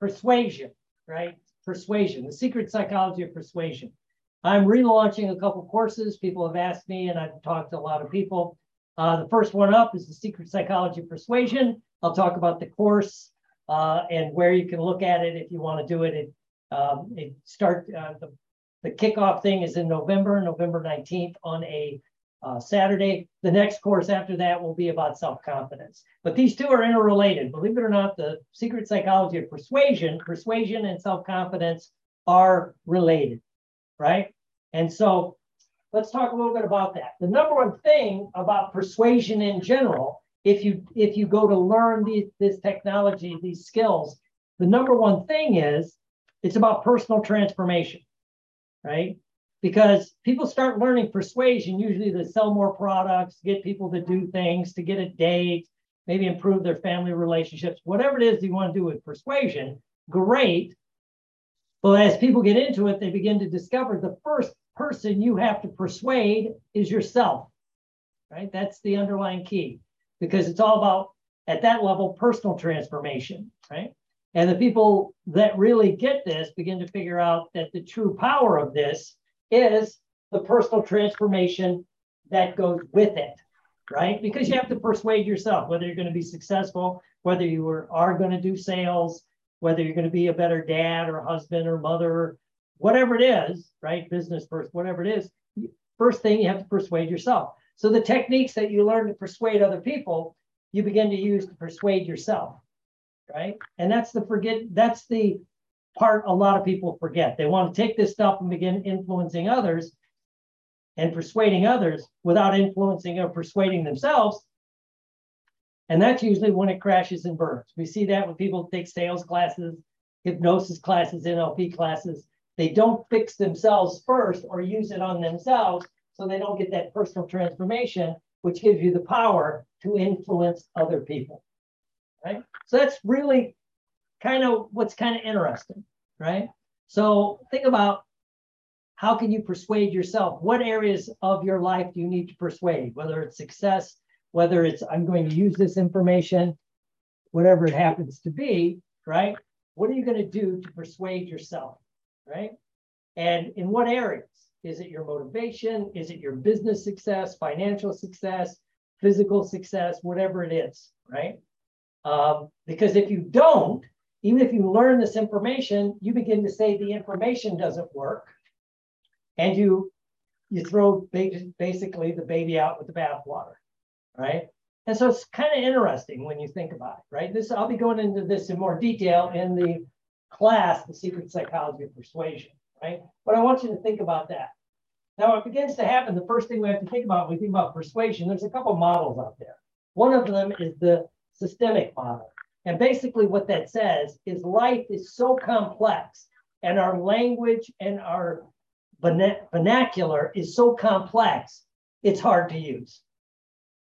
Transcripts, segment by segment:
persuasion, right? Persuasion, the secret psychology of persuasion. I'm relaunching a couple courses. People have asked me, and I've talked to a lot of people. Uh, the first one up is the secret psychology of persuasion. I'll talk about the course uh, and where you can look at it if you want to do it. It, um, it start uh, the, the kickoff thing is in November, November 19th on a uh, Saturday. The next course after that will be about self-confidence. But these two are interrelated. Believe it or not, the secret psychology of persuasion, persuasion and self-confidence are related, right? And so let's talk a little bit about that. The number one thing about persuasion in general, if you if you go to learn these, this technology, these skills, the number one thing is it's about personal transformation, right? Because people start learning persuasion usually to sell more products, get people to do things, to get a date, maybe improve their family relationships, whatever it is you want to do with persuasion, great. But as people get into it, they begin to discover the first person you have to persuade is yourself, right? That's the underlying key because it's all about, at that level, personal transformation, right? And the people that really get this begin to figure out that the true power of this is the personal transformation that goes with it, right? Because you have to persuade yourself whether you're going to be successful, whether you are, are going to do sales, whether you're going to be a better dad or husband or mother, whatever it is, right? Business first, whatever it is. First thing you have to persuade yourself. So the techniques that you learn to persuade other people, you begin to use to persuade yourself, right? And that's the forget. That's the part a lot of people forget. They want to take this stuff and begin influencing others and persuading others without influencing or persuading themselves. And that's usually when it crashes and burns. We see that when people take sales classes, hypnosis classes, NLP classes. They don't fix themselves first or use it on themselves so they don't get that personal transformation, which gives you the power to influence other people. Right? So that's really kind of what's kind of interesting, right? So think about how can you persuade yourself? What areas of your life do you need to persuade? Whether it's success, whether it's I'm going to use this information, whatever it happens to be, right? What are you going to do to persuade yourself, right? And in what areas? Is it your motivation? Is it your business success, financial success, physical success, whatever it is, right? Um, because if you don't, even if you learn this information, you begin to say the information doesn't work, and you you throw basically the baby out with the bathwater, right? And so it's kind of interesting when you think about it, right? This I'll be going into this in more detail in the class, the secret psychology of persuasion, right? But I want you to think about that. Now, it begins to happen. The first thing we have to think about when we think about persuasion, there's a couple models out there. One of them is the systemic model. And basically, what that says is life is so complex, and our language and our vernacular is so complex, it's hard to use,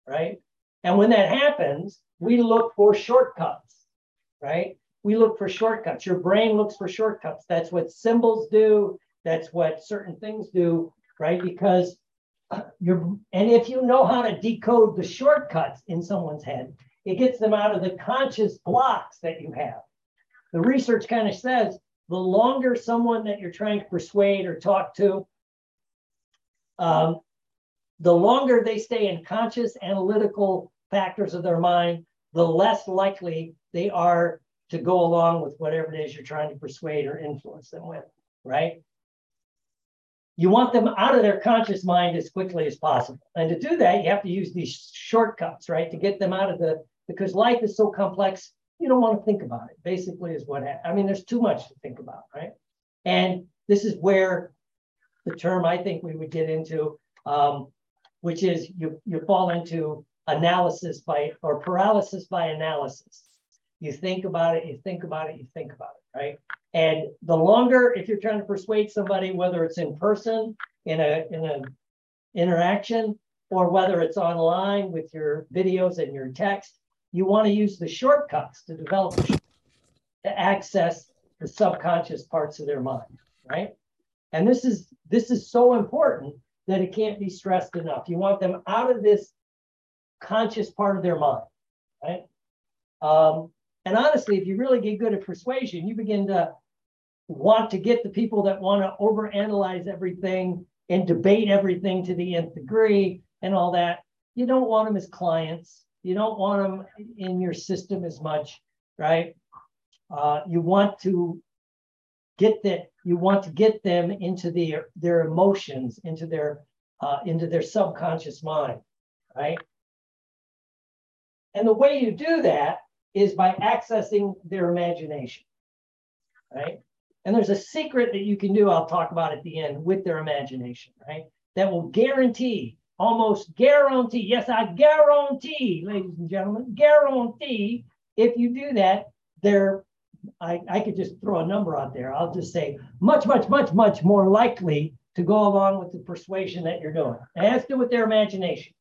right? And when that happens, we look for shortcuts, right? We look for shortcuts. Your brain looks for shortcuts. That's what symbols do. That's what certain things do, right? Because uh, you're, and if you know how to decode the shortcuts in someone's head, it gets them out of the conscious blocks that you have. The research kind of says the longer someone that you're trying to persuade or talk to, um, the longer they stay in conscious analytical factors of their mind, the less likely they are to go along with whatever it is you're trying to persuade or influence them with, right? You want them out of their conscious mind as quickly as possible. And to do that, you have to use these shortcuts, right? To get them out of the because life is so complex, you don't want to think about it, basically, is what I mean, there's too much to think about, right? And this is where the term I think we would get into, um, which is you, you fall into analysis by or paralysis by analysis. You think about it, you think about it, you think about it, right? And the longer, if you're trying to persuade somebody, whether it's in person, in a in an interaction, or whether it's online with your videos and your text, you want to use the shortcuts to develop to access the subconscious parts of their mind, right? And this is this is so important that it can't be stressed enough. You want them out of this conscious part of their mind, right? Um, And honestly, if you really get good at persuasion, you begin to want to get the people that want to overanalyze everything and debate everything to the nth degree and all that. You don't want them as clients. You don't want them in your system as much, right? Uh, you want to get that. You want to get them into their their emotions, into their uh, into their subconscious mind, right? And the way you do that is by accessing their imagination, right? And there's a secret that you can do, I'll talk about at the end with their imagination, right? That will guarantee, almost guarantee, yes, I guarantee, ladies and gentlemen, guarantee if you do that, they're, I, I could just throw a number out there. I'll just say much, much, much, much more likely to go along with the persuasion that you're doing. It has to do with their imagination.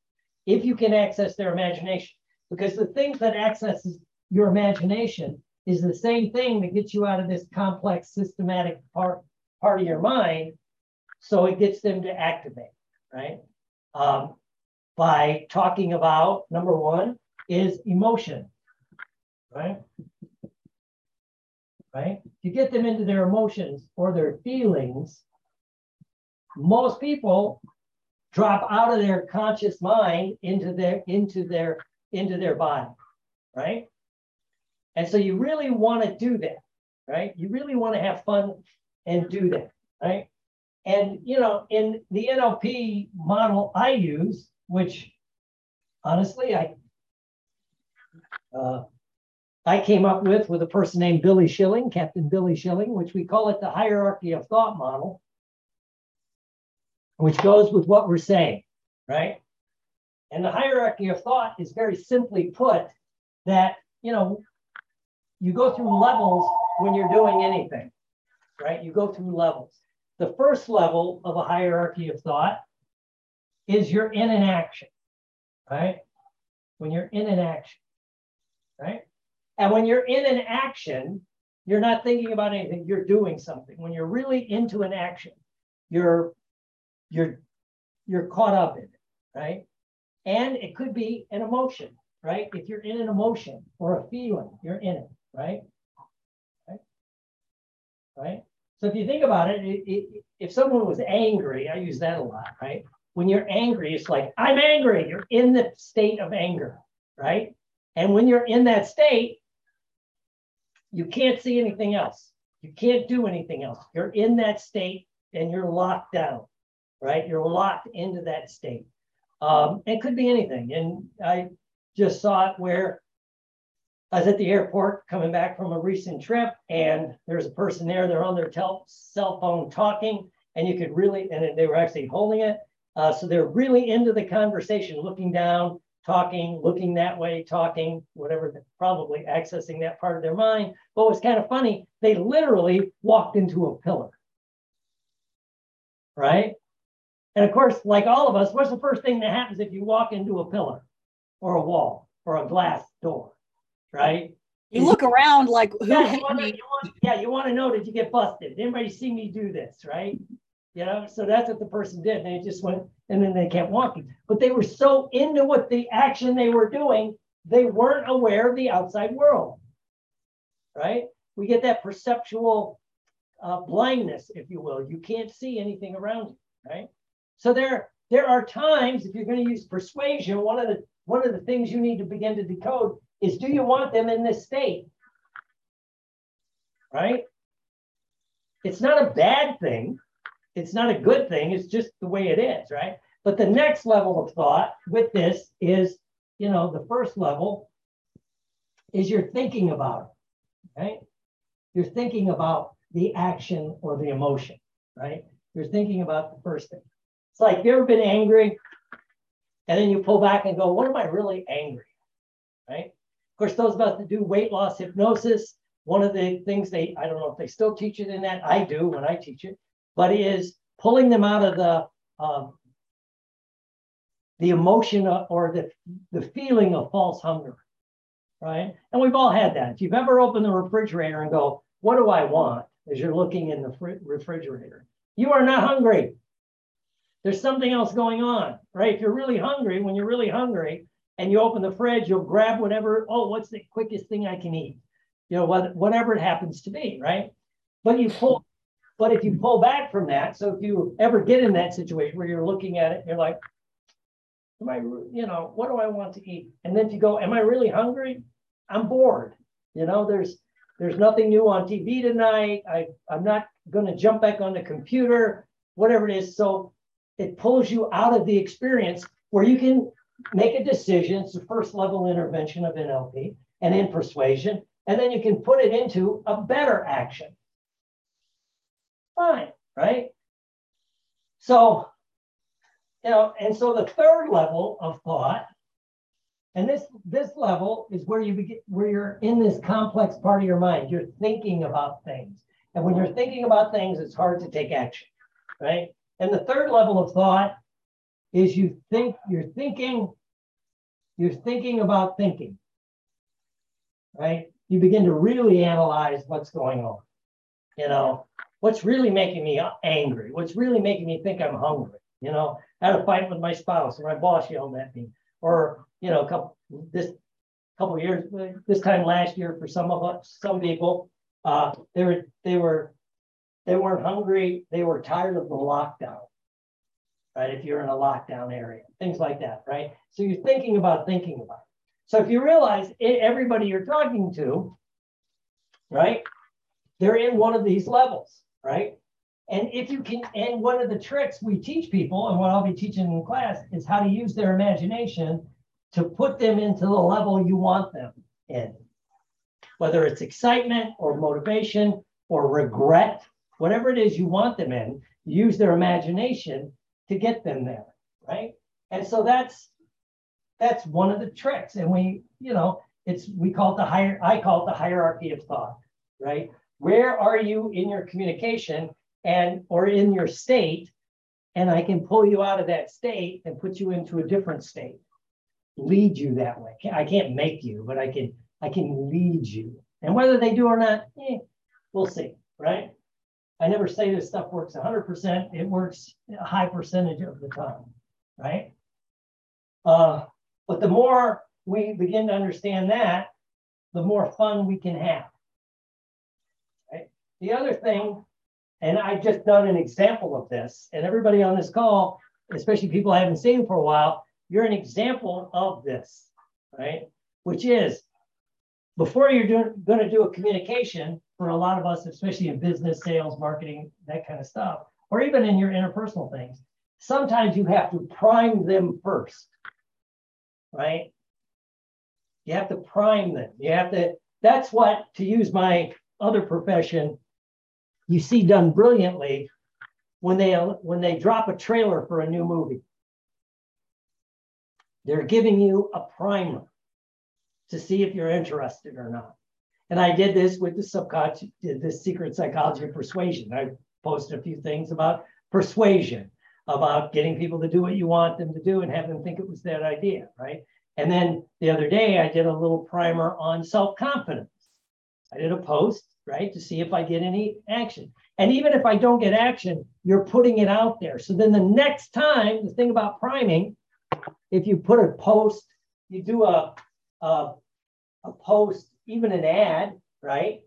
If you can access their imagination, because the things that accesses your imagination is the same thing that gets you out of this complex systematic part, part of your mind. So it gets them to activate, right? Um, by talking about number one is emotion, right? Right? You get them into their emotions or their feelings. Most people drop out of their conscious mind into their into their into their body, right? And so you really want to do that, right? You really want to have fun and do that, right? And you know, in the NLP model I use, which honestly I uh, I came up with with a person named Billy Schilling, Captain Billy Schilling, which we call it the hierarchy of thought model, which goes with what we're saying, right? And the hierarchy of thought is very simply put that, you know, you go through levels when you're doing anything, right? You go through levels. The first level of a hierarchy of thought is you're in an action, right? When you're in an action, right? And when you're in an action, you're not thinking about anything, you're doing something. When you're really into an action, you're you're you're caught up in it, right? And it could be an emotion, right? If you're in an emotion or a feeling, you're in it right? Right? Right? So if you think about it, it, it, if someone was angry, I use that a lot, right? When you're angry, it's like, I'm angry. You're in the state of anger, right? And when you're in that state, you can't see anything else. You can't do anything else. You're in that state and you're locked down, right? You're locked into that state. Um, it could be anything. And I just saw it where I was at the airport coming back from a recent trip, and there's a person there. They're on their tel- cell phone talking, and you could really, and they were actually holding it. Uh, so they're really into the conversation, looking down, talking, looking that way, talking, whatever, probably accessing that part of their mind. But what's kind of funny, they literally walked into a pillar. Right? And of course, like all of us, what's the first thing that happens if you walk into a pillar or a wall or a glass door? Right? You look around like who yeah, you wanna, you want, yeah, you want to know did you get busted? Did anybody see me do this, right? You know, so that's what the person did. They just went and then they kept walking. But they were so into what the action they were doing, they weren't aware of the outside world, right? We get that perceptual uh, blindness, if you will. You can't see anything around you, right? So there, there are times if you're going to use persuasion, one of the one of the things you need to begin to decode is do you want them in this state? Right? It's not a bad thing. It's not a good thing. It's just the way it is, right? But the next level of thought with this is, you know, the first level is you're thinking about it, right? You're thinking about the action or the emotion, right? You're thinking about the first thing. It's like you ever been angry and then you pull back and go, what am I really angry? Right? Course, those of us that do weight loss hypnosis, one of the things they, I don't know if they still teach it in that, I do when I teach it, but is pulling them out of the um, the emotion or the, the feeling of false hunger, right? And we've all had that. If you've ever opened the refrigerator and go, what do I want? As you're looking in the fr- refrigerator, you are not hungry. There's something else going on, right? If you're really hungry, when you're really hungry, and you open the fridge, you'll grab whatever. Oh, what's the quickest thing I can eat? you know, what, whatever it happens to be, right? But you pull, but if you pull back from that, so if you ever get in that situation where you're looking at it, you're like, am I, you know, what do I want to eat? And then if you go, am I really hungry? I'm bored. You know, there's there's nothing new on TV tonight. I, I'm not going to jump back on the computer, whatever it is. So it pulls you out of the experience where you can make a decision. It's the first level intervention of NLP and in persuasion. And then you can put it into a better action. Fine, right? So, you know, and so the third level of thought and this this level is where you begin where you're in this complex part of your mind. You're thinking about things. And when you're thinking about things, it's hard to take action, right? And the third level of thought is you think you're thinking, you're thinking about thinking. Right? You begin to really analyze what's going on. You know, what's really making me angry? What's really making me think I'm hungry? You know, I had a fight with my spouse or my boss yelled at me. Or you know, a couple this couple years, this time last year for some of us, some people, uh, they were they were they weren't hungry, they were tired of the lockdown. Right. If you're in a lockdown area, things like that, right? So you're thinking about thinking about it. So if you realize everybody you're talking to, right, they're in one of these levels, right? And if you can, and one of the tricks we teach people, and what I'll be teaching in class, is how to use their imagination to put them into the level you want them in. Whether it's excitement or motivation or regret, whatever it is you want them in, use their imagination to get them there, right? And so that's that's one of the tricks. And we, you know, it's we call it the higher, I call it the hierarchy of thought, right? Where are you in your communication and or in your state? And I can pull you out of that state and put you into a different state lead you that way. I can't make you, but I can I can lead you. And whether they do or not, eh, we'll see, right? I never say this stuff works 100%. It works a high percentage of the time, right? Uh, but the more we begin to understand that, the more fun we can have. Right? The other thing, and I've just done an example of this, and everybody on this call, especially people I haven't seen for a while, you're an example of this, right? Which is before you're doing, going to do a communication for a lot of us, especially in business, sales, marketing, that kind of stuff, or even in your interpersonal things, sometimes you have to prime them first, right? You have to prime them. You have to, that's what, to use my other profession, you see done brilliantly when they when they drop a trailer for a new movie. They're giving you a primer to see if you're interested or not. And I did this with the subconscious, this secret psychology of persuasion. I posted a few things about persuasion, about getting people to do what you want them to do and have them think it was that idea, right? And then the other day, I did a little primer on self confidence. I did a post, right, to see if I get any action. And even if I don't get action, you're putting it out there. So then the next time, the thing about priming if you put a post, you do a, a, a post, even an ad, right?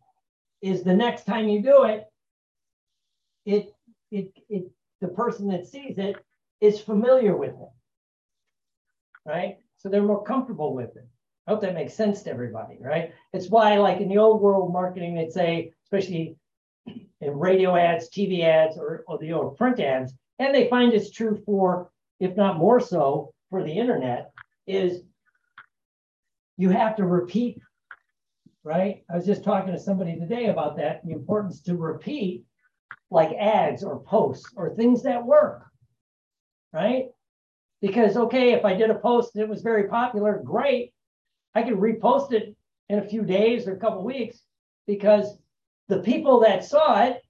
Is the next time you do it, it, it, it, the person that sees it is familiar with it, right? So they're more comfortable with it. I hope that makes sense to everybody, right? It's why, like in the old world marketing, they'd say, especially in radio ads, TV ads, or, or the old print ads, and they find it's true for, if not more so, for the internet is you have to repeat, right? I was just talking to somebody today about that, the importance to repeat like ads or posts or things that work, right? Because, okay, if I did a post and it was very popular, great. I could repost it in a few days or a couple weeks because the people that saw it,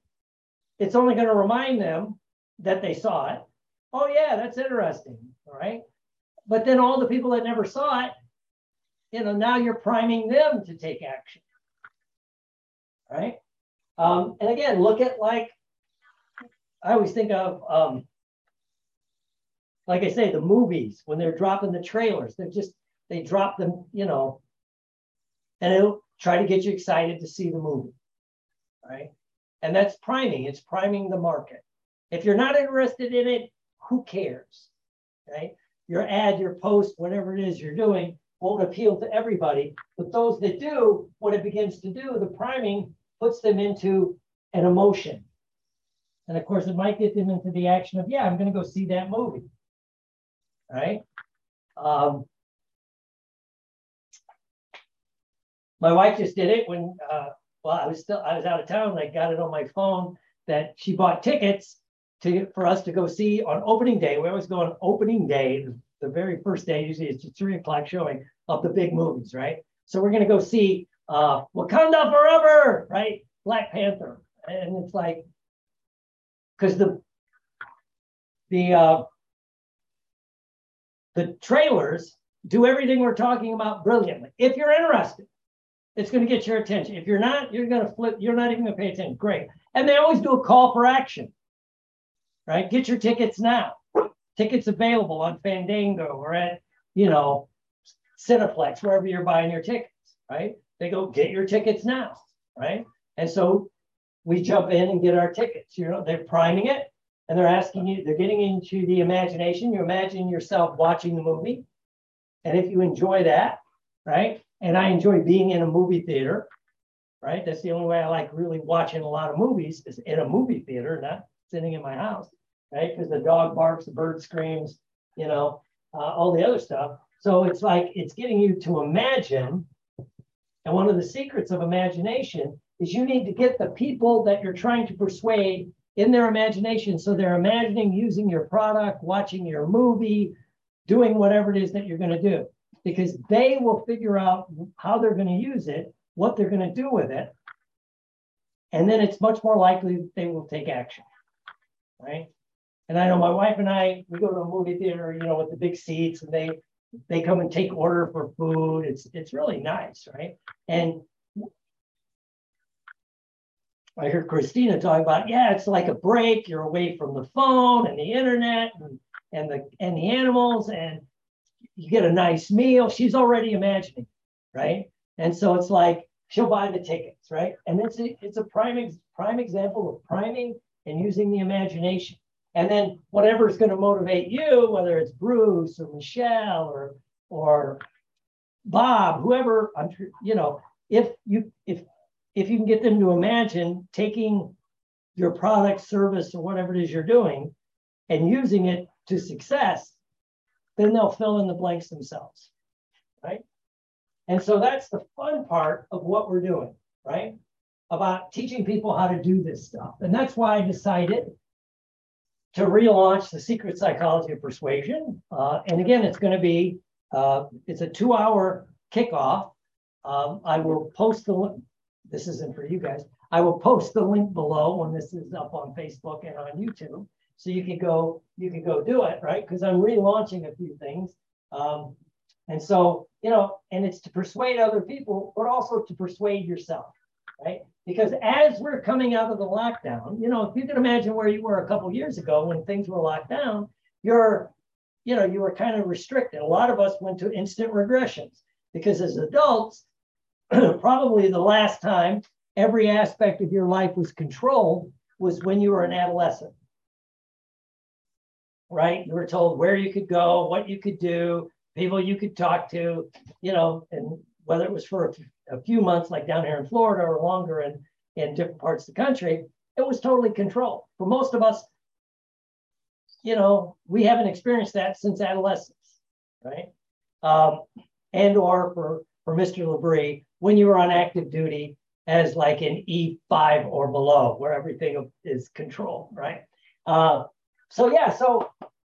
it's only going to remind them that they saw it. Oh, yeah, that's interesting. All right. But then all the people that never saw it, you know, now you're priming them to take action. Right? Um, and again, look at like, I always think of, um, like I say, the movies when they're dropping the trailers, they're just, they drop them, you know, and it'll try to get you excited to see the movie, right? And that's priming, it's priming the market. If you're not interested in it, who cares, right? Your ad, your post, whatever it is you're doing won't appeal to everybody. But those that do, what it begins to do, the priming puts them into an emotion. And of course, it might get them into the action of, yeah, I'm going to go see that movie, right? Um, my wife just did it when, uh, well, I was still, I was out of town. I got it on my phone that she bought tickets to for us to go see on opening day. We always go on opening day, the very first day. Usually it's a three o'clock showing of the big movies, right? So we're gonna go see uh, Wakanda Forever, right? Black Panther, and it's like because the the uh, the trailers do everything we're talking about brilliantly. If you're interested, it's going to get your attention. If you're not, you're going to flip. You're not even going to pay attention. Great. And they always do a call for action, right? Get your tickets now. Tickets available on Fandango or at, you know, Cineplex, wherever you're buying your tickets, right? They go, get your tickets now, right? And so we jump in and get our tickets. You know, they're priming it and they're asking you, they're getting into the imagination. You imagine yourself watching the movie. And if you enjoy that, right? And I enjoy being in a movie theater, right? That's the only way I like really watching a lot of movies is in a movie theater, not sitting in my house, right? Because the dog barks, the bird screams, you know, uh, all the other stuff. So it's like it's getting you to imagine. And one of the secrets of imagination is you need to get the people that you're trying to persuade in their imagination. So they're imagining using your product, watching your movie, doing whatever it is that you're going to do, because they will figure out how they're going to use it, what they're going to do with it. And then it's much more likely that they will take action. Right. And I know my wife and I, we go to a movie theater, you know, with the big seats and they they come and take order for food. It's it's really nice, right? And I heard Christina talking about, yeah, it's like a break. You're away from the phone and the internet and, and the and the animals, and you get a nice meal. She's already imagining, right? And so it's like she'll buy the tickets, right? And it's a, it's a prime prime example of priming and using the imagination. And then whatever is going to motivate you, whether it's Bruce or Michelle or or Bob, whoever, I'm you know, if you if if you can get them to imagine taking your product, service, or whatever it is you're doing and using it to success, then they'll fill in the blanks themselves, right? And so that's the fun part of what we're doing, right? About teaching people how to do this stuff. And that's why I decided to relaunch the secret psychology of persuasion. Uh, and again, it's going to be uh, it's a two-hour kickoff. Um, I will post the link. This isn't for you guys. I will post the link below when this is up on Facebook and on YouTube, so you can go you can go do it right because I'm relaunching a few things. Um, and so you know, and it's to persuade other people, but also to persuade yourself, right? Because as we're coming out of the lockdown, you know, if you can imagine where you were a couple years ago when things were locked down, you're, you know, you were kind of restricted. A lot of us went to instant regressions because as adults, probably the last time every aspect of your life was controlled was when you were an adolescent. Right? You were told where you could go, what you could do, people you could talk to, you know, and whether it was for a, few months, like down here in Florida, or longer in, in different parts of the country, it was totally controlled. For most of us, you know, we haven't experienced that since adolescence, right? Um, and or for, for Mr. Labrie, when you were on active duty as like an E5 or below, where everything is controlled, right? Uh, so yeah, so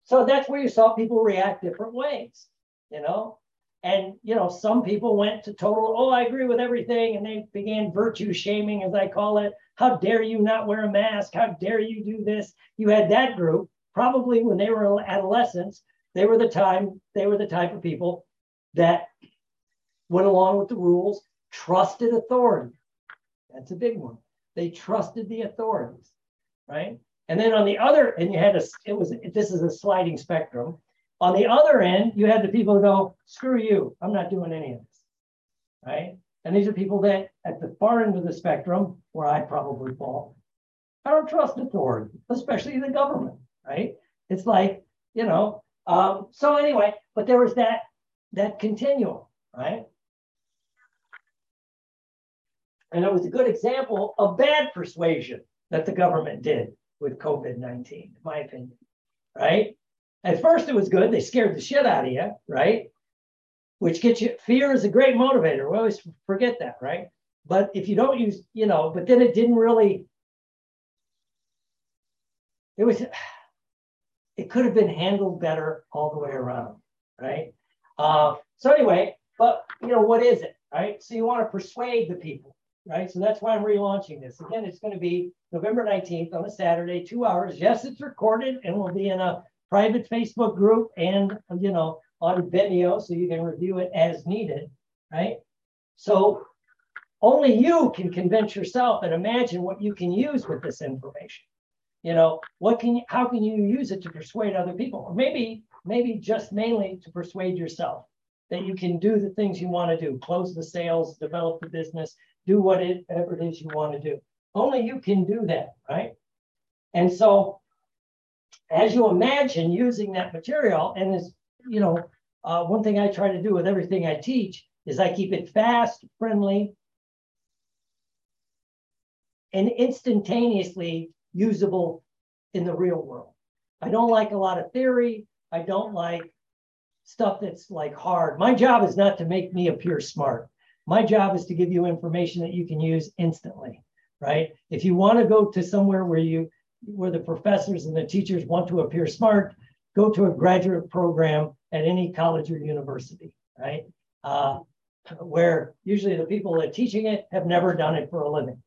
so that's where you saw people react different ways, you know. And you know, some people went to total, oh, I agree with everything, and they began virtue shaming, as I call it. How dare you not wear a mask? How dare you do this? You had that group, probably when they were adolescents, they were the time, they were the type of people that went along with the rules, trusted authority. That's a big one. They trusted the authorities, right? And then on the other, and you had a, it was, this is a sliding spectrum. On the other end, you had the people who go, screw you, I'm not doing any of this, right? And these are people that at the far end of the spectrum, where I probably fall, I don't trust authority, especially the government, right? It's like, you know, um, so anyway, but there was that that continuum, right? And it was a good example of bad persuasion that the government did with COVID 19, in my opinion, right? At first, it was good. They scared the shit out of you, right? Which gets you, fear is a great motivator. We always forget that, right? But if you don't use, you know, but then it didn't really, it was, it could have been handled better all the way around, right? Uh, so anyway, but you know, what is it, right? So you want to persuade the people, right? So that's why I'm relaunching this. Again, it's going to be November 19th on a Saturday, two hours. Yes, it's recorded and will be in a private Facebook group and, you know, on Vimeo so you can review it as needed, right? So only you can convince yourself and imagine what you can use with this information. You know, what can you, how can you use it to persuade other people? Or maybe, maybe just mainly to persuade yourself that you can do the things you want to do, close the sales, develop the business, do whatever it is you want to do. Only you can do that, right? And so as you imagine using that material, and as you know, uh, one thing I try to do with everything I teach is I keep it fast, friendly, and instantaneously usable in the real world. I don't like a lot of theory. I don't like stuff that's like hard. My job is not to make me appear smart. My job is to give you information that you can use instantly, right? If you want to go to somewhere where you where the professors and the teachers want to appear smart, go to a graduate program at any college or university, right? Uh, where usually the people that teaching it have never done it for a living.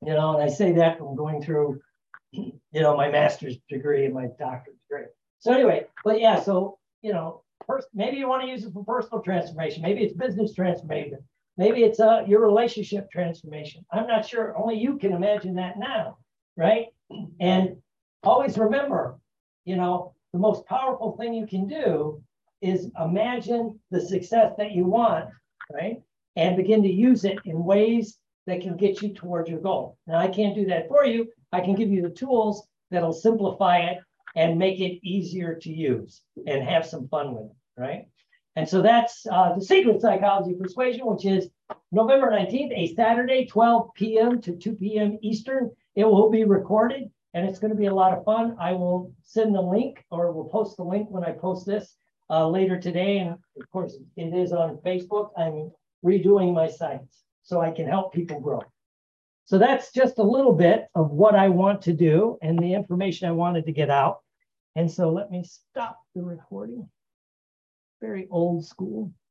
You know, and I say that from going through, you know, my master's degree and my doctorate degree. So anyway, but yeah, so you know, first maybe you want to use it for personal transformation, maybe it's business transformation, maybe it's uh, your relationship transformation. I'm not sure. Only you can imagine that now, right? And always remember, you know, the most powerful thing you can do is imagine the success that you want, right? And begin to use it in ways that can get you towards your goal. Now, I can't do that for you. I can give you the tools that'll simplify it and make it easier to use and have some fun with it, right? And so that's uh, the Secret Psychology Persuasion, which is November 19th, a Saturday, 12 p.m. to 2 p.m. Eastern. It will be recorded and it's going to be a lot of fun. I will send the link or we'll post the link when I post this uh, later today. And of course, it is on Facebook. I'm redoing my sites so I can help people grow. So that's just a little bit of what I want to do and the information I wanted to get out. And so let me stop the recording. Very old school.